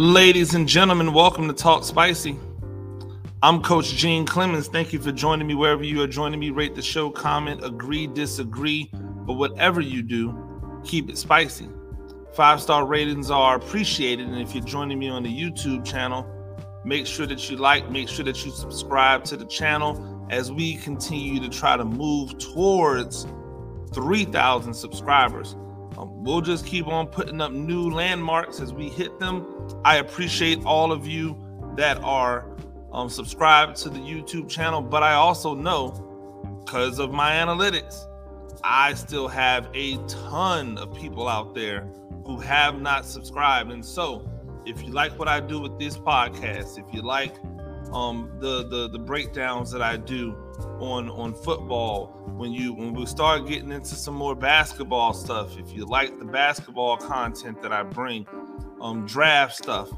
Ladies and gentlemen, welcome to Talk Spicy. I'm Coach Gene Clemens. Thank you for joining me wherever you are joining me. Rate the show, comment, agree, disagree. But whatever you do, keep it spicy. Five star ratings are appreciated. And if you're joining me on the YouTube channel, make sure that you like, make sure that you subscribe to the channel as we continue to try to move towards 3,000 subscribers. Um, we'll just keep on putting up new landmarks as we hit them. I appreciate all of you that are um, subscribed to the YouTube channel, but I also know because of my analytics, I still have a ton of people out there who have not subscribed. And so, if you like what I do with this podcast, if you like um, the the the breakdowns that I do on on football when you when we start getting into some more basketball stuff if you like the basketball content that i bring um draft stuff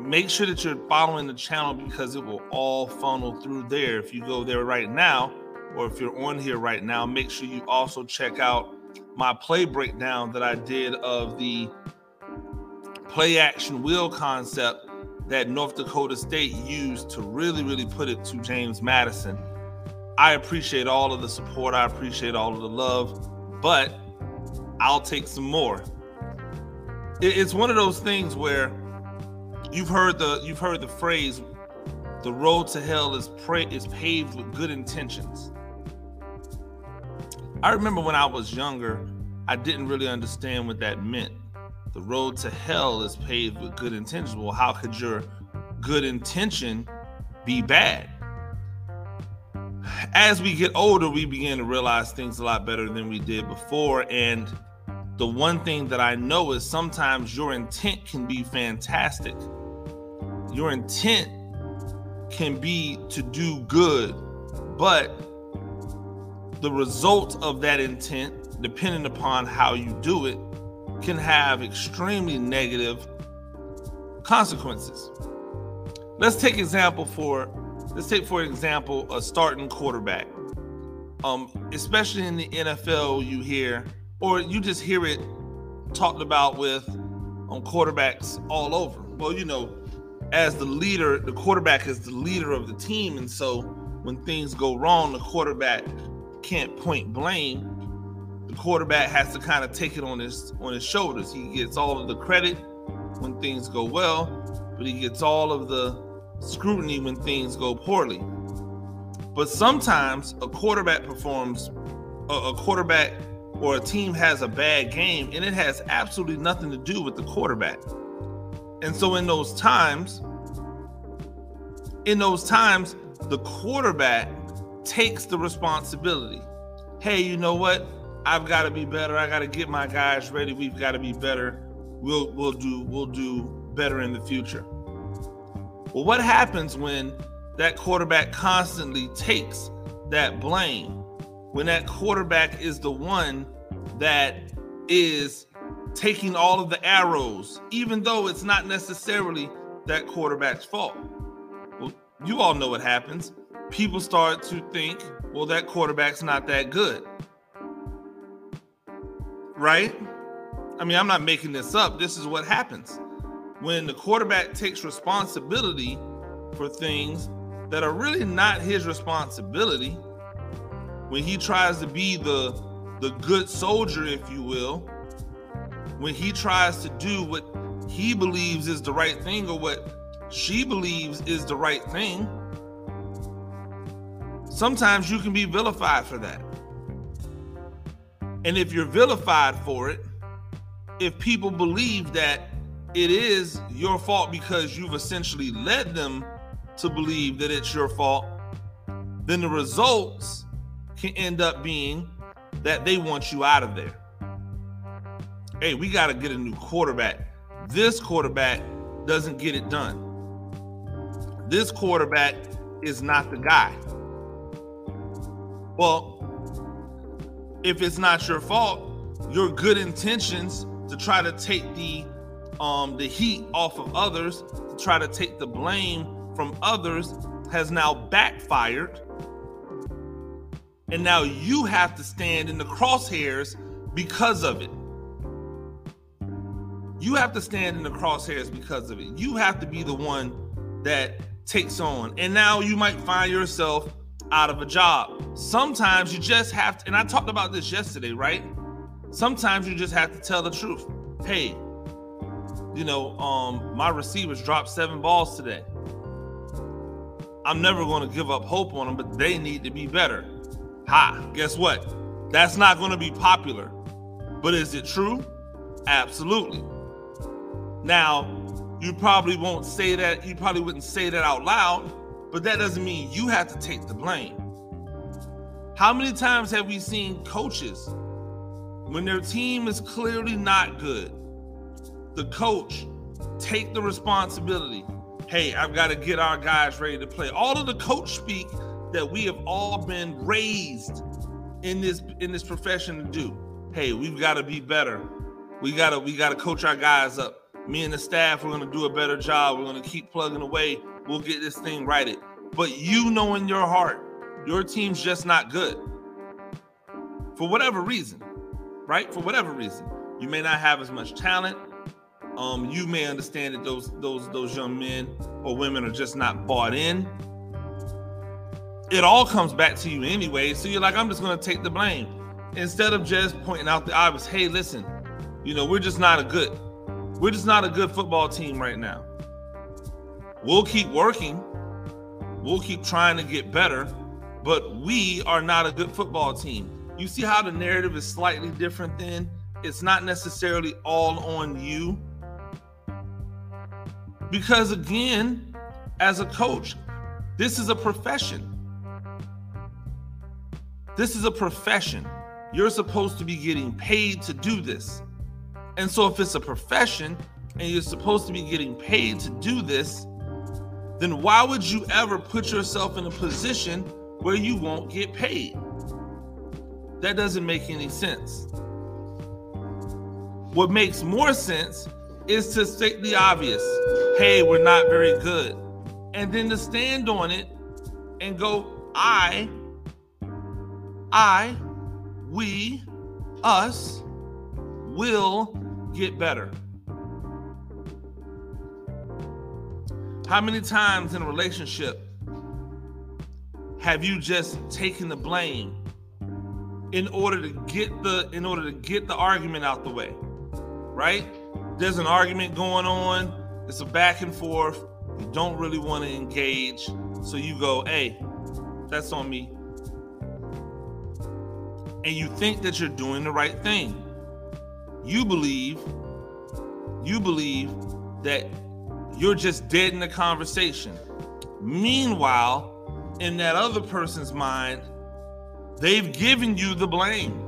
make sure that you're following the channel because it will all funnel through there. If you go there right now or if you're on here right now make sure you also check out my play breakdown that i did of the play action wheel concept that north dakota state used to really really put it to james madison I appreciate all of the support. I appreciate all of the love, but I'll take some more. It's one of those things where you've heard the you've heard the phrase, "The road to hell is pra- is paved with good intentions." I remember when I was younger, I didn't really understand what that meant. The road to hell is paved with good intentions. Well, how could your good intention be bad? as we get older, we begin to realize things a lot better than we did before. And the one thing that I know is sometimes your intent can be fantastic. Your intent can be to do good, but the result of that intent, depending upon how you do it, can have extremely negative consequences. Let's take example for let's take for example a starting quarterback. Um, especially in the NFL, you hear or you just hear it talked about with on um, quarterbacks all over. Well, you know, as the leader, the quarterback is the leader of the team, and so when things go wrong, the quarterback can't point blame. The quarterback has to kind of take it on his on his shoulders. He gets all of the credit when things go well, but he gets all of the scrutiny when things go poorly. But sometimes a quarterback performs, a, a quarterback or a team has a bad game, and it has absolutely nothing to do with the quarterback. And so in those times, in those times, the quarterback takes the responsibility. Hey, you know what? I've got to be better. I got to get my guys ready. We've got to be better. We'll we'll do we'll do better in the future. Well, what happens when that quarterback constantly takes that blame? When that quarterback is the one that is taking all of the arrows, even though it's not necessarily that quarterback's fault. Well, you all know what happens. People start to think, well, that quarterback's not that good. Right? I mean, I'm not making this up. This is what happens when the quarterback takes responsibility for things that are really not his responsibility, when he tries to be the the good soldier, if you will, when he tries to do what he believes is the right thing or what she believes is the right thing, sometimes you can be vilified for that. And if you're vilified for it, if people believe that it is your fault because you've essentially led them to believe that it's your fault, then the results can end up being that they want you out of there. Hey, we got to get a new quarterback. This quarterback doesn't get it done. This quarterback is not the guy. Well, if it's not your fault, your good intentions to try to take the um, the heat off of others to try to take the blame from others has now backfired. And now you have to stand in the crosshairs because of it. you have to stand in the crosshairs because of it. You have to be the one that takes on. And now you might find yourself out of a job. Sometimes you just have to, and I talked about this yesterday, right? Sometimes you just have to tell the truth. Hey, you know, um, my receivers dropped seven balls today. I'm never going to give up hope on them, but they need to be better. Ha, guess what? That's not going to be popular. But is it true? Absolutely. Now, you probably won't say that, you probably wouldn't say that out loud, but that doesn't mean you have to take the blame. How many times have we seen coaches when their team is clearly not good? The coach take the responsibility. Hey, I've got to get our guys ready to play. All of the coach speak that we have all been raised in this in this profession to do. Hey, we've got to be better. We gotta we gotta coach our guys up. Me and the staff, we're gonna do a better job. We're gonna keep plugging away. We'll get this thing righted. But you know in your heart, your team's just not good. For whatever reason, right? For whatever reason. You may not have as much talent. Um, you may understand that those those those young men or women are just not bought in. It all comes back to you anyway. So you're like, I'm just gonna take the blame. Instead of just pointing out the obvious, hey, listen, you know, we're just not a good, we're just not a good football team right now. We'll keep working. We'll keep trying to get better, but we are not a good football team. You see how the narrative is slightly different then? It's not necessarily all on you. Because again, as a coach, this is a profession. This is a profession. You're supposed to be getting paid to do this. And so, if it's a profession and you're supposed to be getting paid to do this, then why would you ever put yourself in a position where you won't get paid? That doesn't make any sense. What makes more sense is to state the obvious hey, we're not very good. And then to stand on it and go, I, I, we, us will get better. How many times in a relationship have you just taken the blame in order to get the in order to get the argument out the way? Right? There's an argument going on, it's a back and forth. You don't really want to engage, so you go, "Hey, that's on me." And you think that you're doing the right thing you believe you believe that you're just dead in the conversation. Meanwhile, in that other person's mind, they've given you the blame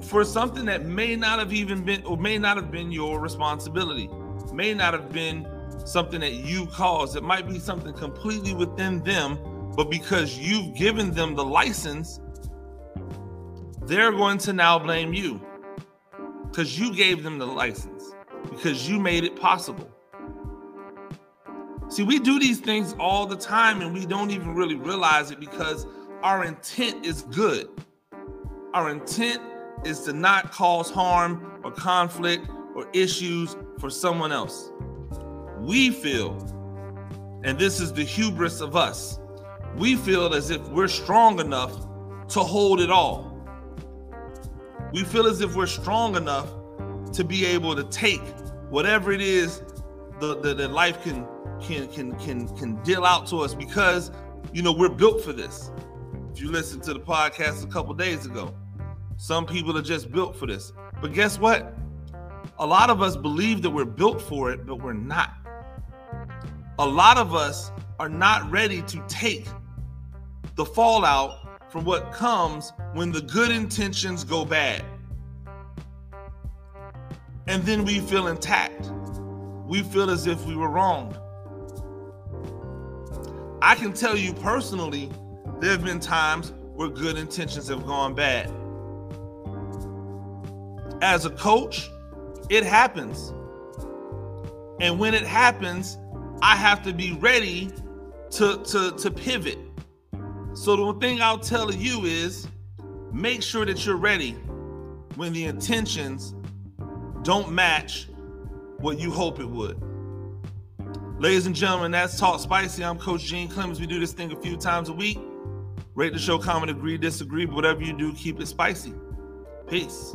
for something that may not have even been or may not have been your responsibility, may not have been something that you caused. It might be something completely within them, but because you've given them the license, they're going to now blame you because you gave them the license, because you made it possible. See, we do these things all the time and we don't even really realize it because our intent is good. Our intent is to not cause harm or conflict or issues for someone else. We feel, and this is the hubris of us, we feel as if we're strong enough to hold it all we feel as if we're strong enough to be able to take whatever it is the, the, the life can can can can can deal out to us because you know we're built for this. If you listened to the podcast a couple days ago, some people are just built for this. But guess what? A lot of us believe that we're built for it, but we're not. A lot of us are not ready to take the fallout from what comes when the good intentions go bad. And then we feel intact. We feel as if we were wronged. I can tell you personally, there have been times where good intentions have gone bad. As a coach, it happens. And when it happens, I have to be ready to, to, to pivot so the thing I'll tell you is make sure that you're ready when the intentions don't match what you hope it would. Ladies and gentlemen, that's Talk Spicy. I'm Coach Gene Clemens. We do this thing a few times a week. Rate the show, comment, agree, disagree, but whatever you do, keep it spicy. Peace.